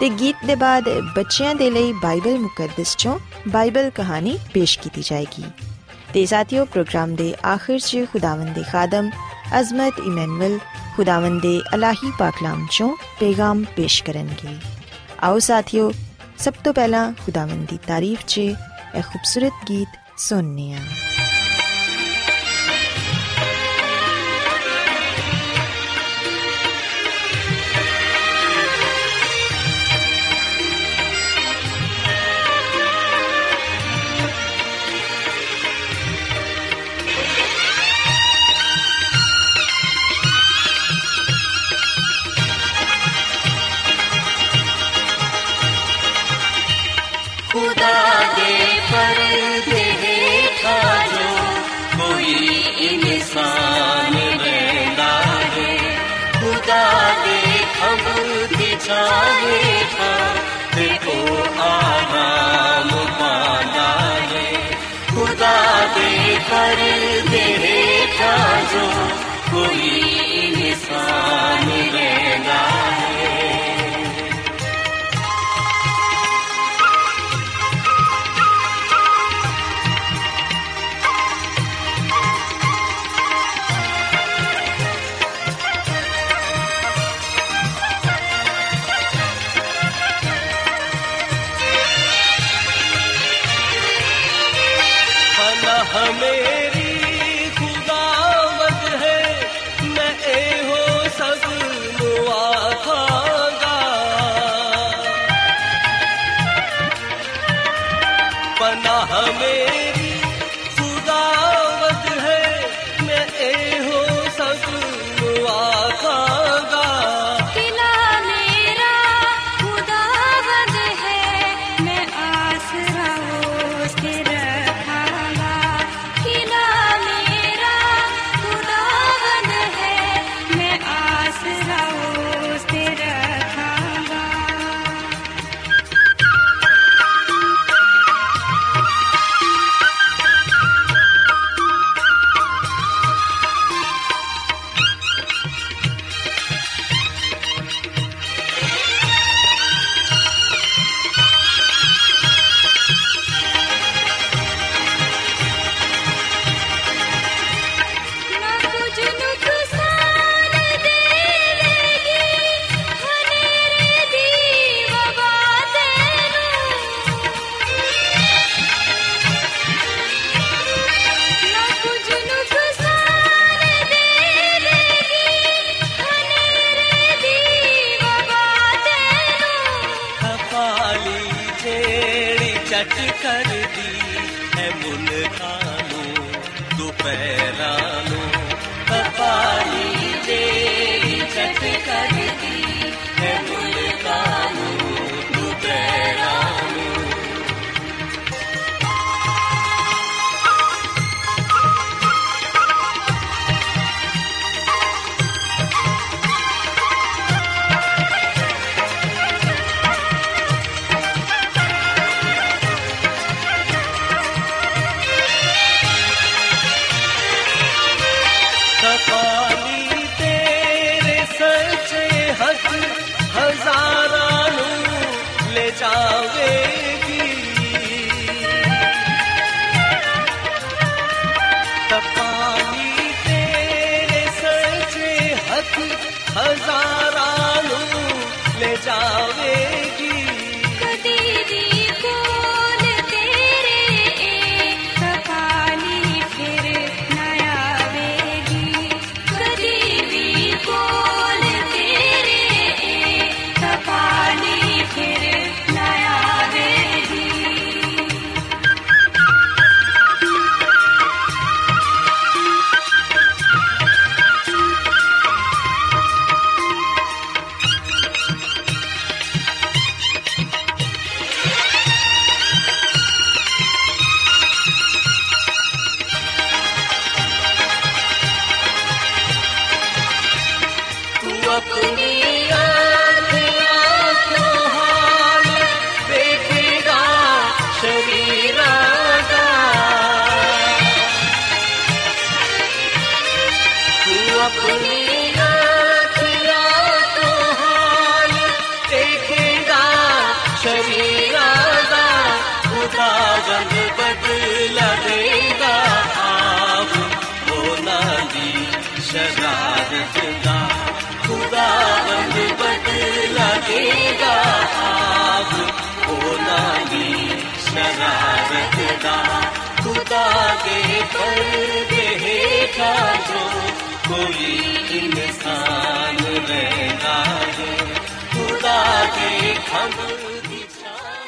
ਤੇ ਗੀਤ ਦੇ ਬਾਅਦ ਬੱਚਿਆਂ ਦੇ ਲਈ ਬਾਈਬਲ ਮੁਕੱਦਸ ਚੋਂ ਬਾਈਬਲ ਕਹਾਣੀ ਪੇਸ਼ ਕੀਤੀ ਜਾਏਗੀ ਤੇ ਸਾਥੀਓ ਪ੍ਰੋਗਰਾਮ ਦੇ ਆਖਿਰ 'ਚ ਖੁਦਾਵੰਦ ਦੇ ਖਾਦਮ ਅਜ਼ਮਤ ਇਮਨੁਅਲ ਖੁਦਾਵੰਦ ਦੇ ਅਲਾਹੀ ਪਾਕਲਾਮ ਚੋਂ ਪੈਗਾਮ ਪੇਸ਼ ਕਰਨਗੇ ਆਓ ਸਾਥੀਓ ਸਭ ਤੋਂ ਪਹਿਲਾਂ ਖੁਦਾਵੰਦ ਦੀ ਤਾਰੀਫ 'ਚ ਇਹ ਖੂਬਸੂਰਤ ਗੀਤ ਸੁਣਨੇ ਆ खुदा है खुदा दे खबर की छाहे था देखो आराम पाना है। खुदा दे जो कोई इंसान रहंदा पनाह मेरी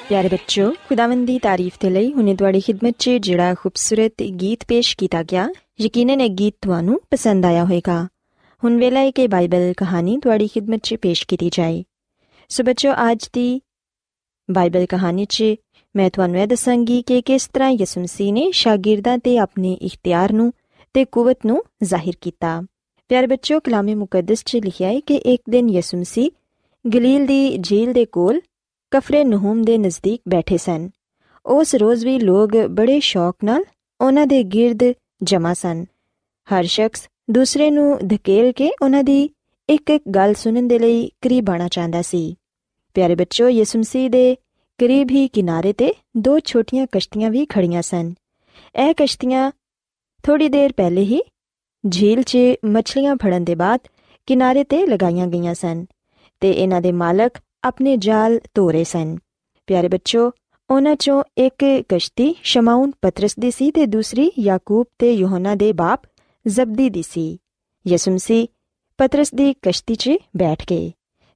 پیارے بچوں خداون کی تعریف کے لیے ہن تواڈی خدمت سے جڑا خوبصورت گیت پیش کیتا گیا، یقیناً یہ گیت تانوں پسند آیا ہوئے گا۔ ہن ویلا ہے کہ بائبل کہانی تاریخی خدمت چ پیش کی جائے۔ سو بچوں، آج کی بائبل کہانی چ میں تانوں یہ دساں گی کہ کس طرح یسمسی نے شاگرداں اپنے اختیار نو تے قوت نو ظاہر کیتا۔ ਇਖਤਿਆਰ ਨੂੰ ਤੇ ਕੂਵਤ ਨੂੰ ਜ਼ਾਹਿਰ ਕੀਤਾ ਪਿਆਰੇ ਬੱਚੋ ਕਲਾਮੇ ਮੁਕੱਦਸ 'ਚ ਲਿਖਿਆ ਹੈ ਕਿ ਇੱਕ ਦਿਨ ਯਿਸੂ ਮਸੀਹ ਗਲੀਲ ਦੀ ਝੀਲ ਦੇ ਕੋਲ ਕਫਰੇ ਨਹੂਮ ਦੇ ਨਜ਼ਦੀਕ ਬੈਠੇ ਸਨ। ਉਸ ਰੋਜ਼ ਵੀ ਲੋਕ ਬੜੇ ਸ਼ੌਕ ਨਾਲ ਉਹਨਾਂ ਦੇ ਗਿਰਦ ਜਮਾ ਸਨ। ਹਰ ਸ਼ਖਸ ਦੂਸਰੇ ਨੂੰ ਧਕੇਲ ਕੇ ਉਹਨਾਂ ਦੀ ਇੱਕ ਇੱਕ ਗੱਲ ਸੁਣਨ ਦੇ ਲਈ ਕਰੀਬ ਆਣਾ ਚਾਹੁੰਦਾ ਸੀ। ਪਿਆਰੇ ਬੱਚੋ ਯਿਸੂ ਮਸੀਹ ਦੇ ਕਰੀਬ ਹੀ ਕਿਨਾਰੇ ਤੇ ਦੋ ਛੋਟੀਆਂ ਕਸ਼ਤੀਆਂ ਵੀ ਖੜੀਆਂ ਸਨ। ਇਹ ਕਸ਼ਤੀਆਂ ਥੋੜੀ ਦੇਰ ਪਹਿਲੇ ਹੀ ਝੀਲ 'ਚ ਮੱਛਲੀਆਂ ਫੜਨ ਦੇ ਬਾਅਦ ਕਿਨਾਰੇ ਤੇ ਲਗਾਈਆਂ ਗਈਆਂ ਸਨ ਤੇ ਇਹਨਾਂ ਦੇ ਮਾਲਕ ਆਪਣੇ ਜਾਲ ਧੋ ਰਹੇ ਸਨ। ਪਿਆਰੇ ਬੱਚੋ, ਉਹਨਾਂ ਚੋਂ ਇੱਕ ਕਸ਼ਤੀ ਸ਼ਮਾਉਨ ਪਤਰਸ ਦੀ ਸੀ ਤੇ ਦੂਸਰੀ ਯਾਕੂਬ ਤੇ ਯੋਹਨਾ ਦੇ ਬਾਪ ਜ਼ਬਦੀ ਦੀ ਸੀ। ਯਿਸੂ ਮਸੀਹ ਪਤਰਸ ਦੀ ਕਸ਼ਤੀ 'ਚ ਬੈਠ ਗਏ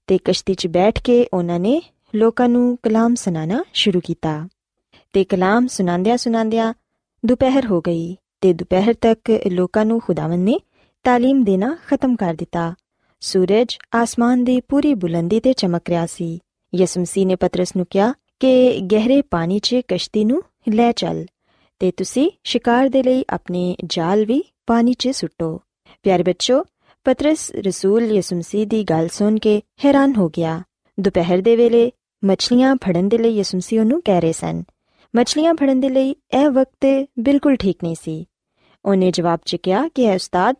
ਤੇ ਕਸ਼ਤੀ 'ਚ ਬੈਠ ਕੇ ਉਹਨਾਂ ਨੇ ਲੋਕਾਂ ਨੂੰ ਕਲਾਮ ਸੁਣਾਉਣਾ ਸ਼ੁਰੂ ਕੀਤਾ ਤੇ ਕਲਾਮ ਸੁਣਾਉਂਦਿਆਂ ਸੁਣਾਉਂਦਿਆਂ ਦੁਪਹਿਰ ਹੋ ਗਈ। ਤੇ ਦੁਪਹਿਰ ਤੱਕ ਲੋਕਾਂ ਨੂੰ ਖੁਦਾਵੰਦ ਨੇ ਤਾਲੀਮ ਦੇਣਾ ਖਤਮ ਕਰ ਦਿੱਤਾ। ਸੂਰਜ ਆਸਮਾਨ ਦੀ ਪੂਰੀ ਬੁਲੰਦੀ ਤੇ ਚਮਕ ਰਿਹਾ ਸੀ। ਯਿਸੂ ਮਸੀਹ ਨੇ ਪਤਰਸ ਨੂੰ ਕਿਹਾ ਕਿ ਗਹਿਰੇ ਪਾਣੀ 'ਚ ਕਸ਼ਤੀ ਨੂੰ ਲੈ ਚੱਲ ਤੇ ਤੁਸੀਂ ਸ਼ਿਕਾਰ ਦੇ ਲਈ ਆਪਣੇ ਜਾਲ ਵੀ ਪਾਣੀ 'ਚ ਸੁੱਟੋ। ਪਿਆਰੇ ਬੱਚੋ, ਪਤਰਸ ਰਸੂਲ ਯਿਸੂ ਮਸੀਹ ਦੀ ਗੱਲ ਸੁਣ ਕੇ ਹੈਰਾਨ ਹੋ ਗਿਆ। ਦੁਪਹਿਰ ਦੇ ਵੇਲੇ ਮੱਛਲੀਆਂ ਫੜਨ ਦੇ ਲਈ ਯਿਸੂ ਮਸੀਹ ਉਹਨੂੰ ਕਹਿ ਰਹੇ ਸਨ। ਮੱਛਲੀਆਂ ਫੜਨ ਦੇ ਲਈ ਇਹ ਵਕਤ ਬਿਲਕੁਲ ਠੀਕ ਨਹੀਂ ਸੀ। ਉਹਨੇ ਜਵਾਬ 'ਚ ਕਿਹਾ ਕਿ ਐ ਉਸਤਾਦ,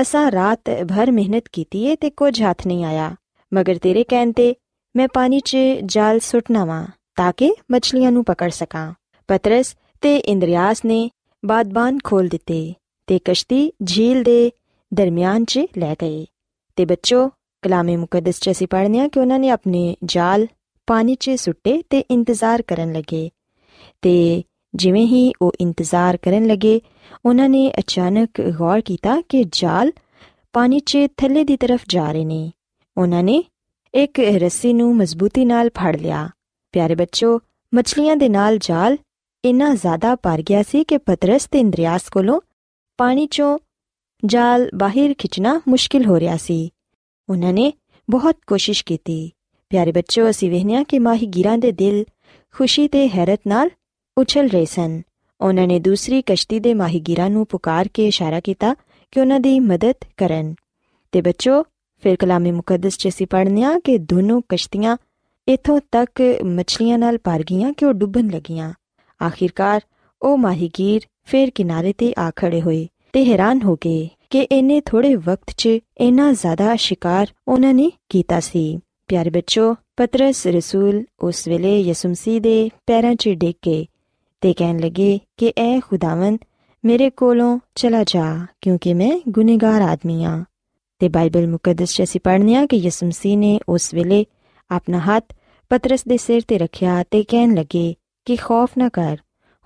ਅਸਾਂ ਰਾਤ ਭਰ ਮਿਹਨਤ ਕੀਤੀ ਏ ਤੇ ਕੁਝ ਹੱਥ ਨਹੀਂ ਆਇਆ। ਮਗਰ ਤੇਰੇ ਕਹਿਣ ਤੇ ਮੈਂ ਪਾਣੀ 'ਚ ਜਾਲ ਸੁੱਟਣਾ ਵਾਂ ਤਾਂ ਕਿ ਮੱਛਲੀਆਂ ਨੂੰ ਪਕੜ ਸਕਾਂ। ਪਤਰਸ ਤੇ ਇੰਦਰੀਆਸ ਨੇ ਬਾਦਬਾਨ ਖੋਲ ਦਿੱਤੇ ਤੇ ਕਸ਼ਤੀ ਝੀਲ ਦੇ ਦਰਮਿਆਨ 'ਚ ਲੈ ਗਏ। ਤੇ ਬੱਚੋ, ਕਲਾਮੇ ਮੁਕੱਦਸ 'ਚ ਅਸੀਂ ਪੜ੍ਹਨੇ ਆ ਕਿ ਉਹਨਾਂ ਨੇ ਆਪਣੇ ਜਾਲ ਪਾਣੀ 'ਚ ਸੁੱਟੇ ਤੇ ਇੰਤਜ਼ਾਰ ਕਰਨ ਲੱਗੇ। ਤੇ ਜਿਵੇਂ ਹੀ ਉਹ ਇੰਤਜ਼ਾਰ ਕਰਨ ਲੱਗੇ, ਉਹਨਾਂ ਨੇ ਅਚਾਨਕ ਗੌਰ ਕੀਤਾ ਕਿ ਜਾਲ ਪਾਣੀ 'ਚ ਥੱਲੇ ਦੀ ਤਰਫ ਜਾ ਰਹੇ ਨੇ। ਉਹਨਾਂ ਨੇ ਇੱਕ ਰੱਸੀ ਨੂੰ ਮਜ਼ਬੂਤੀ ਨਾਲ ਫੜ ਲਿਆ। ਪਿਆਰੇ ਬੱਚੋ, ਮੱਛਲੀਆਂ ਦੇ ਨਾਲ ਜਾਲ ਇੰਨਾ ਜ਼ਿਆਦਾ ਭਰ ਗਿਆ ਸੀ ਕਿ ਪਤਰਸ ਤੇ ਇੰਦਰੀਆਸ ਕੋਲੋਂ ਪਾਣੀ 'ਚੋਂ ਜਾਲ ਬਾਹਰ ਖਿੱਚਣਾ ਮੁਸ਼ਕਿਲ ਹੋ ਰਿਹਾ ਸੀ। ਉਹਨਾਂ ਨੇ ਬਹੁਤ ਕੋਸ਼ਿਸ਼ ਕੀਤੀ। ਪਿਆਰੇ ਬੱਚੋ, ਅਸੀਂ ਵੇਖਿਆ ਕਿ ਮਾਹੀਗੀਰਾਂ ਦੇ ਦਿਲ ਖੁਸ਼ੀ ਤੇ ਹੈਰਤ ਨਾਲ ਉਛਲ ਰਹੇ ਸਨ। ਉਹਨਾਂ ਨੇ ਦੂਸਰੀ ਕਸ਼ਤੀ ਦੇ ਮਾਹੀਗੀਰਾਂ ਨੂੰ ਪੁਕਾਰ ਕੇ ਇਸ਼ਾਰਾ ਕੀਤਾ ਕਿ ਉਹਨਾਂ ਦੀ ਮਦਦ ਕਰਨ। ਤੇ ਬੱਚੋ, ਫਿਰ ਕਲਾਮੇ ਮੁਕੱਦਸ ਚ ਅਸੀਂ ਪੜ੍ਹਨੇ ਆ ਕਿ ਦੋਨੋਂ ਕਸ਼ਤੀਆਂ ਇਥੋਂ ਤੱਕ ਮੱਛਲੀਆਂ ਨਾਲ ਭਰ ਗਈਆਂ ਕਿ ਉਹ ਡੁੱਬਣ ਲੱਗੀਆਂ। ਆਖਿਰਕਾਰ ਉਹ ਮਾਹੀਗੀਰ ਫਿਰ ਕਿਨਾਰੇ ਤੇ ਆ ਖੜੇ ਹੋਏ ਤੇ ਹੈਰਾਨ ਹੋ ਗਏ ਕਿ ਇੰਨੇ ਥੋੜੇ ਵਕਤ 'ਚ ਇੰਨਾ ਜ਼ਿਆਦਾ ਸ਼ਿਕਾਰ ਉਹਨਾਂ ਨੇ ਕੀਤਾ ਸੀ। ਪਿਆਰੇ ਬੱਚੋ, ਪਤਰਸ ਰਸੂਲ ਉਸ ਵੇਲੇ ਯਿਸੂ ਮਸੀਹ ਦੇ ਪੈਰਾਂ 'ਚ ਡਿੱਗ ਗਏ ਤੇ ਕਹਿਣ ਲੱਗੇ ਕਿ ਐ ਖੁਦਾਵੰਦ, ਮੇਰੇ ਕੋਲੋਂ ਚਲਾ ਜਾ, ਕਿਉਂਕਿ ਮੈਂ ਗੁਨੇਗਾਰ ਆਦਮੀ ਆ। ਤੇ ਬਾਈਬਲ ਮੁਕੱਦਸ 'ਚ ਅਸੀਂ ਪੜ੍ਹਨੇ ਆ ਕਿ ਯਿਸੂ ਮਸੀਹ ਨੇ ਉਸ ਵੇਲੇ ਆਪਣਾ ਹੱਥ ਪਤਰਸ ਦੇ ਸਿਰ ਤੇ ਰੱਖਿਆ ਤੇ ਕਹਿਣ ਲੱਗੇ ਕਿ ਖੌਫ ਨਾ ਕਰ,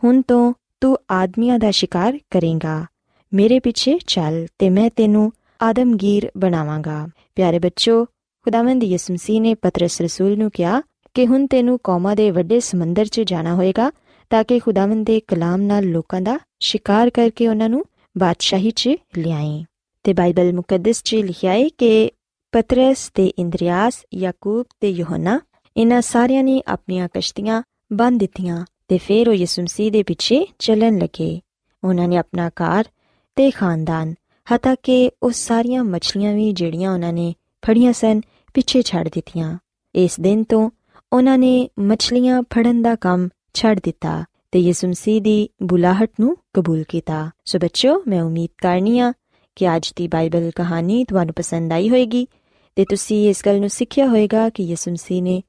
ਹੁਣ ਤੋਂ ਤੂੰ ਆਦਮੀਆਂ ਦਾ ਸ਼ਿਕਾਰ ਕਰੇਂਗਾ। ਮੇਰੇ ਪਿੱਛੇ ਚੱਲ ਤੇ ਮੈਂ ਤੈਨੂੰ ਆਦਮਗੀਰ ਬਣਾਵਾਂਗਾ। ਪਿਆਰੇ ਬੱਚੋ, ਖੁਦਾਵੰਦ ਯਿਸੂ ਮਸੀਹ ਨੇ ਪਤਰਸ ਰਸੂਲ ਨੂੰ ਕਿਹਾ ਕਿ ਹੁਣ ਤੈਨੂੰ ਕੌਮਾਂ ਦੇ ਵੱਡੇ ਸਮੁੰਦਰ 'ਚ ਜਾਣਾ ਹੋਏਗਾ ਤਾਂ ਕਿ ਖੁਦਾਵੰਦ ਦੇ ਕਲਾਮ ਨਾਲ ਲੋਕਾਂ ਦਾ ਸ਼ਿਕਾਰ ਕਰਕੇ ਉਹਨਾਂ ਨੂੰ ਬਾਦਸ਼ਾਹੀ 'ਚ ਲਿਆਏ। ਤੇ ਬਾਈਬਲ ਮੁਕੱਦਸ 'ਚ ਲਿਖਿਆ ਹੈ ਕਿ ਪਤਰਸ ਤੇ ਇੰਦਰੀਆਸ, ਯਾਕੂਬ ਤੇ ਯੋਹਨਾ ਇਹਨਾਂ ਸਾਰਿਆਂ ਨੇ ਆਪਣੀਆਂ ਕਸ਼ਤੀਆਂ ਬੰਦ ਦਿੱਤੀਆਂ ਤੇ ਫਿਰ ਉਹ ਯਿਸੂ ਮਸੀਹ ਦੇ ਪਿੱਛੇ ਚੱਲਣ ਲੱਗੇ। ਉਹਨਾਂ ਨੇ ਆਪਣਾ ਘਰ ਤੇ ਖਾਨਦਾਨ ਹਤਾ ਕਿ ਉਹ ਸਾਰੀਆਂ ਮੱਛਲੀਆਂ ਵੀ ਜਿਹੜੀਆਂ ਉਹਨਾਂ ਨੇ ਫੜੀਆਂ ਸਨ, ਪਿੱਛੇ ਛੱਡ ਦਿੱਤੀਆਂ। ਇਸ ਦਿਨ ਤੋਂ ਉਹਨਾਂ ਨੇ ਮੱਛਲੀਆਂ ਫੜਨ ਦਾ ਕੰਮ ਛੱਡ ਦਿੱਤਾ ਤੇ ਯਿਸੂ ਮਸੀਹ ਦੀ ਬੁਲਾਹਟ ਨੂੰ ਕਬੂਲ ਕੀਤਾ। ਸੋ ਬੱਚਿਓ, ਮੈਂ ਉਮੀਦ ਕਰਨੀ ਆ ਕਿ ਅੱਜ ਦੀ ਬਾਈਬਲ ਕਹਾਣੀ ਤੁਹਾਨੂੰ ਪਸੰਦ ਆਈ ਹੋਵੇਗੀ ਤੇ ਤੁਸੀਂ ਇਸ ਗੱਲ ਨੂੰ ਸਿੱਖਿਆ ਹੋਵੇਗਾ ਕਿ ਯਿਸੂ ਮਸੀਹ ਨੇ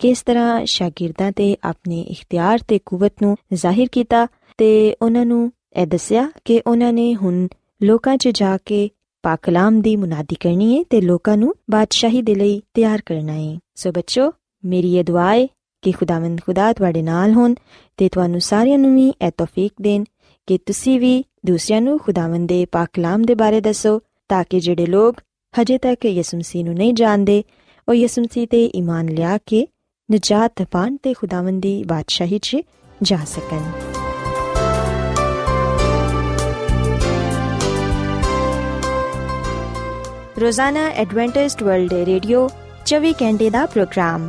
ਕਿਸ ਤਰ੍ਹਾਂ ਸ਼ਾਗਿਰਦਾਂ ਤੇ ਆਪਣੇ ਇਖਤਿਆਰ ਤੇ ਕੂਵਤ ਨੂੰ ਜ਼ਾਹਿਰ ਕੀਤਾ ਤੇ ਉਹਨਾਂ ਨੂੰ ਇਹ ਦੱਸਿਆ ਕਿ ਉਹਨਾਂ ਨੇ ਹੁਣ ਲੋਕਾਂ 'ਚ ਜਾ ਕੇ ਪਾਕਲਾਮ ਦੀ ਮੁਨਾਦੀ ਕਰਨੀ ਹੈ ਤੇ ਲੋਕਾਂ ਨੂੰ ਬਾਦਸ਼ਾਹੀ ਦੇ ਲਈ ਤਿਆਰ ਕਰਨਾ ਹੈ ਸੋ ਬੱਚੋ ਮੇਰੀ ਇਹ ਦੁਆ ਹੈ ਕਿ ਖੁਦਾਵੰਦ ਖੁਦਾ ਤੁਹਾਡੇ ਨਾਲ ਹੋਣ ਤੇ ਤੁਹਾਨੂੰ ਸਾਰਿਆਂ ਨੂੰ ਵੀ ਇਹ ਤੌਫੀਕ ਦੇਣ ਕਿ ਤੁਸੀਂ ਵੀ ਦੂਸਰਿਆਂ ਨੂੰ ਖੁਦਾਵੰਦ ਦੇ ਪਾਕ ਕਲਾਮ ਦੇ ਬਾਰੇ ਦੱਸੋ, ਤਾਂ ਕਿ ਜਿਹੜੇ ਲੋਕ ਹਜੇ ਤੱਕ ਯਿਸੂ ਮਸੀਹ ਨੂੰ ਨਹੀਂ ਜਾਣਦੇ, ਉਹ ਯਿਸੂ ਮਸੀਹ ਤੇ ਈਮਾਨ ਲਿਆ ਕੇ ਨਜਾਤ ਪਾਣ ਤੇ ਖੁਦਾਵੰਦ ਦੀ ਬਾਦਸ਼ਾਹੀ 'ਚ ਜਾ ਸਕਣ। ਰੋਜ਼ਾਨਾ ਐਡਵੈਂਟਿਸਟ ਵਰਲਡ ਰੇਡੀਓ 24 ਘੰਟੇ ਦਾ ਪ੍ਰੋਗਰਾਮ।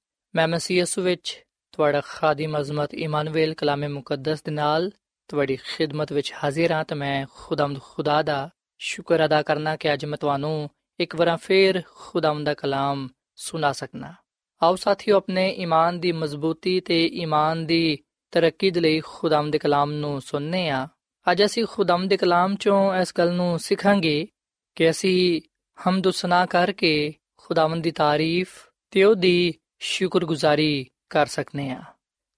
ਮੈਂ ਮਸੀਹ ਯਿਸੂ ਵਿੱਚ ਤੁਹਾਡਾ ਖਾਦਮ ਅਜ਼ਮਤ ਇਮਾਨੁਅਲ ਕਲਾਮੇ ਮੁਕੱਦਸ ਦੇ ਨਾਲ ਤੁਹਾਡੀ ਖਿਦਮਤ ਵਿੱਚ ਹਾਜ਼ਰ ਹਾਂ ਤੇ ਮੈਂ ਖੁਦਾਮਦ ਖੁਦਾ ਦਾ ਸ਼ੁਕਰ ਅਦਾ ਕਰਨਾ ਕਿ ਅੱਜ ਮੈਂ ਤੁਹਾਨੂੰ ਇੱਕ ਵਾਰ ਫੇਰ ਖੁਦਾਮਦ ਦਾ ਕਲਾਮ ਸੁਣਾ ਸਕਣਾ ਆਓ ਸਾਥੀਓ, ਆਪਣੇ ਈਮਾਨ ਦੀ ਮਜ਼ਬੂਤੀ ਤੇ ਈਮਾਨ ਦੀ ਤਰੱਕੀ ਦੇ ਲਈ ਖੁਦਾਮਦ ਦੇ ਕਲਾਮ ਨੂੰ ਸੁਣਨੇ ਆ ਅੱਜ ਅਸੀਂ ਖੁਦਾਮਦ ਦੇ ਕਲਾਮ ਚੋਂ ਇਸ ਗੱਲ ਨੂੰ ਸਿੱਖਾਂਗੇ ਕਿ ਅਸੀਂ ਹਮਦ ਸਨਾ ਕਰਕੇ ਖੁਦਾਵੰਦ ਦੀ ਤਾਰੀਫ ਤੇ ਉਹਦੀ ਸ਼ੁਕਰਗੁਜ਼ਾਰੀ ਕਰ ਸਕਨੇ ਆ।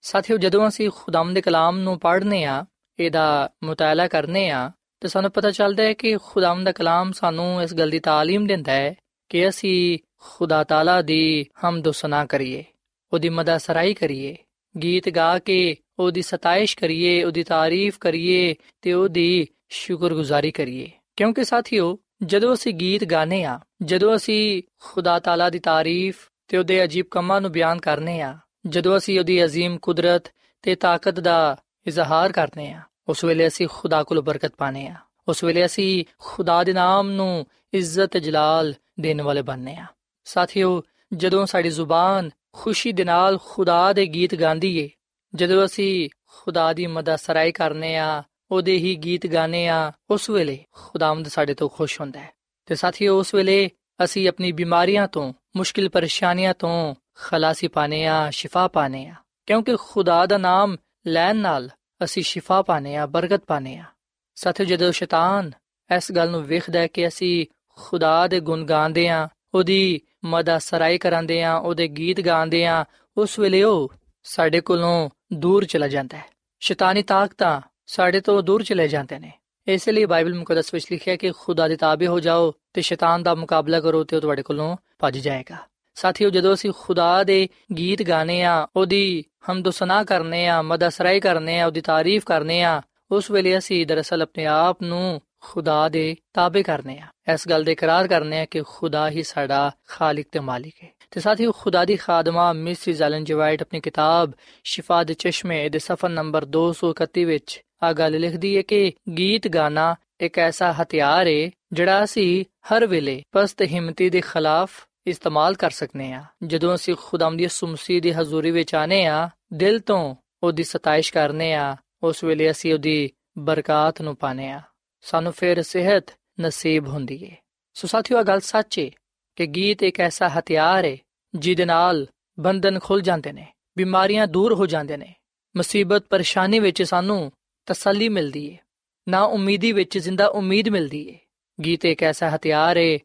ਸਾਥੀਓ, ਜਦੋਂ ਅਸੀਂ ਖੁਦਾਮ ਦੇ ਕਲਾਮ ਨੂੰ ਪੜ੍ਹਨੇ ਆ, ਇਹਦਾ ਮੁਤਾਲਾ ਕਰਨੇ ਆ, ਤੇ ਸਾਨੂੰ ਪਤਾ ਚੱਲਦਾ ਹੈ ਕਿ ਖੁਦਾਮ ਦਾ ਕਲਾਮ ਸਾਨੂੰ ਇਸ ਗੱਲ ਦੀ ਤਾਲੀਮ ਦਿੰਦਾ ਹੈ ਕਿ ਅਸੀਂ ਖੁਦਾ ਤਾਲਾ ਦੀ ਹਮਦ ਸਨਾ ਕਰੀਏ, ਉਹਦੀ ਮਦਦ ਸਰਾਈ ਕਰੀਏ, ਗੀਤ ਗਾ ਕੇ ਉਹਦੀ ਸਤਾਇਸ਼ ਕਰੀਏ, ਉਹਦੀ ਤਾਰੀਫ ਕਰੀਏ ਤੇ ਉਹਦੀ ਸ਼ੁਕਰਗੁਜ਼ਾਰੀ ਕਰੀਏ। ਕਿਉਂਕਿ ਸਾਥੀਓ, ਜਦੋਂ ਅਸੀਂ ਗੀਤ ਗਾਣੇ ਆ, ਜਦੋਂ ਅਸੀਂ ਖੁਦਾ ਤਾਲਾ ਦੀ ਤਾਰੀਫ ਤੇ ਉਹਦੇ ਅਜੀਬ ਕੰਮਾਂ ਨੂੰ ਬਿਆਨ ਕਰਨੇ ਆ ਜਦੋਂ ਅਸੀਂ ਉਹਦੀ عظیم ਕੁਦਰਤ ਤੇ ਤਾਕਤ ਦਾ ਇਜ਼ਹਾਰ ਕਰਨੇ ਆ ਉਸ ਵੇਲੇ ਅਸੀਂ ਖੁਦਾ ਕੋਲ ਬਰਕਤ ਪਾਣੇ ਆ ਉਸ ਵੇਲੇ ਅਸੀਂ ਖੁਦਾ ਦੇ ਨਾਮ ਨੂੰ ਇੱਜ਼ਤ ਜਲਾਲ ਦੇਣ ਵਾਲੇ ਬਣਨੇ ਆ ਸਾਥੀਓ ਜਦੋਂ ਸਾਡੀ ਜ਼ੁਬਾਨ ਖੁਸ਼ੀ ਦੇ ਨਾਲ ਖੁਦਾ ਦੇ ਗੀਤ ਗਾਉਂਦੀ ਏ ਜਦੋਂ ਅਸੀਂ ਖੁਦਾ ਦੀ ਮਦਦ ਸਰਾਈ ਕਰਨੇ ਆ ਉਹਦੇ ਹੀ ਗੀਤ ਗਾਣੇ ਆ ਉਸ ਵੇਲੇ ਖੁਦਾਵੰਦ ਸਾਡੇ ਤੋਂ ਖੁਸ਼ ਹੁੰਦਾ ਹੈ ਤੇ ਸਾਥੀਓ ਉਸ ਵੇਲੇ ਅਸੀਂ ਆਪਣੀ ਬਿਮਾਰੀਆਂ ਤੋਂ, ਮੁਸ਼ਕਿਲ ਪਰੇਸ਼ਾਨੀਆਂ ਤੋਂ ਖਲਾਸੀ ਪਾਣੇ ਆ ਸ਼ਿਫਾ ਪਾਣੇ ਆ ਕਿਉਂਕਿ ਖੁਦਾ ਦਾ ਨਾਮ ਲੈਣ ਨਾਲ ਅਸੀਂ ਸ਼ਿਫਾ ਪਾਣੇ ਆ ਬਰਕਤ ਪਾਣੇ ਆ ਸਾਥੀਓ, ਜਦੋਂ ਸ਼ੈਤਾਨ ਇਸ ਗੱਲ ਨੂੰ ਵੇਖਦਾ ਹੈ ਕਿ ਅਸੀਂ ਖੁਦਾ ਦੇ ਗੁਣ ਗਾਉਂਦੇ ਆ ਉਹਦੀ ਮਦਾ ਸਰਾਈ ਕਰਾਂਦੇ ਆ ਉਹਦੇ ਗੀਤ ਗਾਉਂਦੇ ਆ ਉਸ ਵੇਲੇ ਉਹ ਸਾਡੇ ਕੋਲੋਂ ਦੂਰ ਚਲਾ ਜਾਂਦਾ ਹੈ। ਸ਼ੈਤਾਨੀ ਤਾਕਤਾਂ ਸਾਡੇ ਤੋਂ ਦੂਰ ਚਲੇ ਜਾਂਦੇ ਨੇ। ਇਸ ਲਈ ਬਾਈਬਲ ਮੁਕੱਦਸ ਵਿੱਚ ਲਿਖਿਆ ਕਿ ਖੁਦਾ ਦੇ ਤਾਬੇ ਹੋ ਜਾਓ ਤੇ ਸ਼ੈਤਾਨ ਦਾ ਮੁਕਾਬਲਾ ਕਰੋ ਤੇ ਉਹ ਤੁਹਾਡੇ ਕੋਲੋਂ ਭੱਜ ਜਾਏਗਾ। ਸਾਥੀਓ, ਜਦੋਂ ਅਸੀਂ ਖੁਦਾ ਦੇ ਗੀਤ ਗਾਣੇ ਆ ਉਹਦੀ ਹਮਦ ਕਰਨੇ ਆ ਮਦਸਰਾਈ ਕਰਨੇ ਆ ਉਹਦੀ ਤਾਰੀਫ ਕਰਨੇ ਆ ਉਸ ਵੇਲੇ ਅਸੀਂ ਦਰਅਸਲ ਆਪਣੇ ਆਪ ਨੂੰ ਖੁਦਾ ਦੇ ਤਾਬੇ ਕਰਨੇ ਆ ਇਸ ਗੱਲ ਦੇ ਇਕਰਾਰ ਕਰਨੇ ਆ ਕਿ ਖੁਦਾ ਹੀ ਸਾਡਾ ਖਾਲਿਕ ਤੇ ਮਾਲਿਕ ਹੈ। ਤੇ ਸਾਥੀਓ, ਖੁਦਾ ਦੀ ਖਾਦਮਾ ਮਿਸਿਸ ਐਲਨ ਜਵਾਈਟ ਆਪਣੀ ਕਿਤਾਬ ਸ਼ਿਫਾ ਦੇ ਚਸ਼ਮੇ ਦੇ ਸਫਾ ਨੰਬਰ 231 ਵਿੱਚ ਆ ਗੱਲ ਲਿਖਦੀ ਹੈ ਕਿ ਗੀਤ ਗਾਣਾ ਇੱਕ ਐਸਾ ਹਥਿਆਰ ਹੈ ਜਿਹੜਾ ਅਸੀਂ ਹਰ ਵੇਲੇ ਪਸਤ ਹਿੰਮਤੀ ਦੇ ਖਿਲਾਫ ਇਸਤੇਮਾਲ ਕਰ ਸਕਨੇ ਆ। ਜਦੋਂ ਅਸੀਂ ਖੁਦਾਮ ਦੀ ਸੁਮਸੀ ਦੀ ਹਜ਼ੂਰੀ ਵਿੱਚ ਆਨੇ ਆ, ਦਿਲ ਤੋਂ ਉਹਦੀ ਸਤਾਇਸ਼ ਕਰਨੇ ਆ, ਉਸ ਵੇਲੇ ਅਸੀਂ ਉਹਦੀ ਬਰਕਤ ਨੂੰ ਪਾਣੇ ਆ। ਸਾਨੂੰ ਫਿਰ ਸਿਹਤ ਨਸੀਬ ਹੁੰਦੀ ਹੈ ਸੋ ਸਾਥੀਓ ਇਹ ਗੱਲ ਸੱਚ ਹੈ ਕਿ ਗੀਤ ਇੱਕ ਐਸਾ ਹਥਿਆਰ ਹੈ ਜਿਹਦੇ ਨਾਲ ਬੰਧਨ ਖੁੱਲ ਜਾਂਦੇ ਨੇ, ਬਿਮਾਰੀਆਂ ਦੂਰ ਹੋ ਜਾਂਦੇ ਨੇ। ਮੁਸੀਬਤ ਪਰੇਸ਼ਾਨੀ ਵਿੱਚ ਸਾਨੂੰ ਤਸੱਲੀ ਮਿਲਦੀ ਹੈ ਨਾ ਉਮੀਦੀ ਵਿੱਚ ਜ਼ਿੰਦਾ ਉਮੀਦ ਮਿਲਦੀ ਹੈ ਗੀਤ ਇੱਕ ਐਸਾ ਹਥਿਆਰ ਹੈ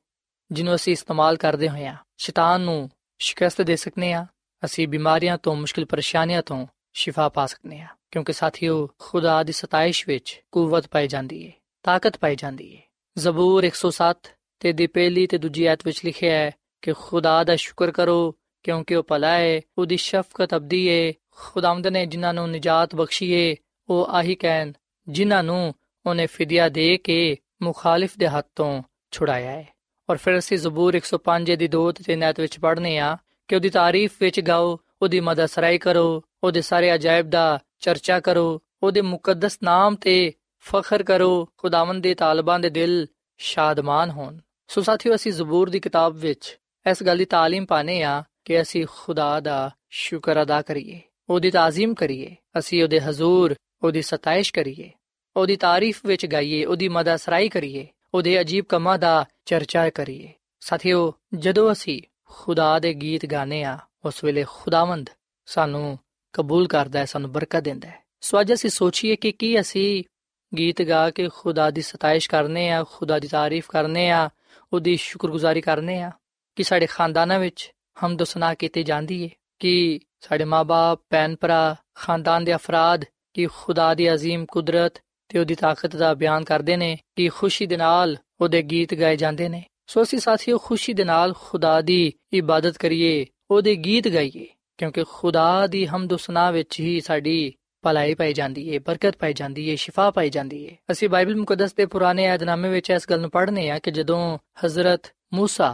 ਜਿਹਨੂੰ ਅਸੀਂ ਇਸਤੇਮਾਲ ਕਰਦੇ ਹੋਇਆ ਸ਼ੈਤਾਨ ਨੂੰ ਸ਼ਿਕਸਤ ਦੇ ਸਕਨੇ ਆ, ਅਸੀਂ ਬਿਮਾਰੀਆਂ ਤੋਂ, ਮੁਸ਼ਕਿਲ ਪਰੇਸ਼ਾਨੀਆਂ ਤੋਂ ਸ਼ਿਫਾ ਪਾ ਸਕਨੇ ਆ, ਕਿਉਂਕਿ ਸਾਥੀਓ, ਖੁਦਾ ਦੀ ਸਤਾਇਸ਼ ਵਿੱਚ ਕੂਵਤ ਪਾਈ ਜਾਂਦੀ ਹੈ ਤਾਕਤ ਪਾਈ ਜਾਂਦੀ ਹੈ ਜ਼ਬੂਰ 107 ਤੇ ਦੀ ਪਹਿਲੀ ਤੇ ਦੂਜੀ ਆਇਤ ਵਿੱਚ ਲਿਖਿਆ ਹੈ ਕਿ ਖੁਦਾ ਦਾ ਸ਼ੁਕਰ ਕਰੋ, ਕਿਉਂਕਿ ਉਹ ਭਲਾ ਹੈ ਉਹਦੀ ਸ਼ਫਕਤ ਅਬਦੀ ਹੈ ਖੁਦਾਵੰਦ ਨੇ ਜਿਨ੍ਹਾਂ ਨੂੰ ਨਿਜਾਤ ਬਖਸ਼ੀ ਹੈ ਉਹ ਆਹੀ ਕਹਿਣ, ਜਿਨ੍ਹਾਂ ਨੂੰ ਉਹਨੇ ਫਿਦਿਆ ਦੇ ਕੇ ਮੁਖਾਲਿਫ ਦੇ ਹੱਥ ਤੋਂ ਛੁਡਾਇਆ ਹੈ ਔਰ ਫਿਰ ਅਸੀਂ ਜ਼ਬੂਰ 105 ਦੀ 2 ਤੇ 3 ਆਇਤ ਵਿੱਚ ਪੜ੍ਹਨੇ ਆ ਕਿ ਉਹਦੀ ਤਾਰੀਫ ਵਿੱਚ ਗਾਓ, ਉਹਦੀ ਮਦਦ ਸਰਾਈ ਕਰੋ, ਉਹਦੇ ਸਾਰੇ ਅਜਾਇਬ ਦਾ ਚਰਚਾ ਕਰੋ, ਉਹਦੇ ਮੁਕੱਦਸ ਨਾਮ ਤੇ ਫਖਰ ਕਰੋ, ਖੁਦਾਵੰਦ ਦੇ ਤਾਲਬਾਂ ਦੇ ਦਿਲ ਸ਼ਾਦਮਾਨ ਹੋਣ। ਸੋ ਸਾਥੀਓ, ਅਸੀਂ ਜ਼ਬੂਰ ਦੀ ਕਿਤਾਬ ਵਿੱਚ ਇਸ ਗੱਲ ਦੀ تعلیم ਪਾਨੇ ਆ ਕਿ ਅਸੀਂ ਖੁਦਾ ਦਾ ਸ਼ੁਕਰ ਅਦਾ ਕਰੀਏ ਉਹਦੀ ਤਾਜ਼ੀਮ ਕਰੀਏ ਅਸੀਂ ਉਹਦੇ ਹਜ਼ੂਰ ਉਹਦੀ ਸਤਾਇਸ਼ ਕਰੀਏ ਉਹਦੀ ਤਾਰੀਫ ਵਿੱਚ ਗਾਈਏ ਉਹਦੀ ਮਦਦਸਰਾਈ ਕਰੀਏ ਉਹਦੇ ਅਜੀਬ ਕੰਮਾਂ ਦਾ ਚਰਚਾ ਕਰੀਏ ਸਾਥੀਓ ਜਦੋਂ ਅਸੀਂ ਖੁਦਾ ਦੇ ਗੀਤ ਗਾਣੇ ਆ ਉਸ ਵੇਲੇ ਖੁਦਾਵੰਦ ਸਾਨੂੰ ਕਬੂਲ ਕਰਦਾ ਹੈ ਸਾਨੂੰ ਬਰਕਤ ਦਿੰਦਾ ਹੈ ਸੋ ਅੱਜ ਅਸੀਂ ਸੋਚੀਏ ਕਿ ਕੀ ਅਸੀਂ ਗੀਤ ਗਾ ਕੇ ਖੁਦਾ ਦੀ ਸਤਾਇਸ਼ ਕਰਨੇ ਆ ਖੁਦਾ ਦੀ ਤਾਰੀਫ ਕਰਨੇ ਆ ਉਹਦੀ ਸ਼ੁਕਰਗੁਜ਼ਾਰੀ ਕਰਨੇ ਆ ਕਿ ਸਾਡੇ ਖਾਨਦਾਨਾਂ ਵਿੱਚ ਹਮਦ ਸੁਨਾ ਕੀਤੀ ਜਾਂਦੀ ਹੈ ਕਿ ਸਾਡੇ ਮਾਪੇ ਭੈਣ ਭਰਾ ਖਾਨਦਾਨ ਦੇ ਅਫਰਾਦ ਕਿ ਖੁਦਾ ਦੀ عظیم ਕੁਦਰਤ ਤੇ ਉਹਦੀ ਤਾਕਤ ਦਾ ਬਿਆਨ ਕਰਦੇ ਨੇ ਕਿ ਖੁਸ਼ੀ ਦੇ ਨਾਲ ਉਹਦੇ ਗੀਤ ਗਾਏ ਜਾਂਦੇ ਨੇ ਸੋ ਅਸੀਂ ਸਾਥੀਓ ਖੁਸ਼ੀ ਦੇ ਨਾਲ ਖੁਦਾ ਦੀ ਇਬਾਦਤ ਕਰੀਏ ਉਹਦੇ ਗੀਤ ਗਾਈਏ ਕਿਉਂਕਿ ਖੁਦਾ ਦੀ ਹਮਦ ਸੁਨਾ ਵਿੱਚ ਹੀ ਸਾਡੀ ਭਲਾਈ ਪਾਈ ਜਾਂਦੀ ਹੈ ਬਰਕਤ ਪਾਈ ਜਾਂਦੀ ਹੈ ਸ਼ਿਫਾ ਪਾਈ ਜਾਂਦੀ ਹੈ ਅਸੀਂ ਬਾਈਬਲ ਮੁਕੱਦਸ ਦੇ ਪੁਰਾਣੇ ਏਧਨਾਮੇ ਵਿੱਚ ਇਸ ਗੱਲ ਨੂੰ ਪੜ੍ਹਨੇ ਆ ਕਿ ਜਦੋਂ ਹਜ਼ਰਤ موسی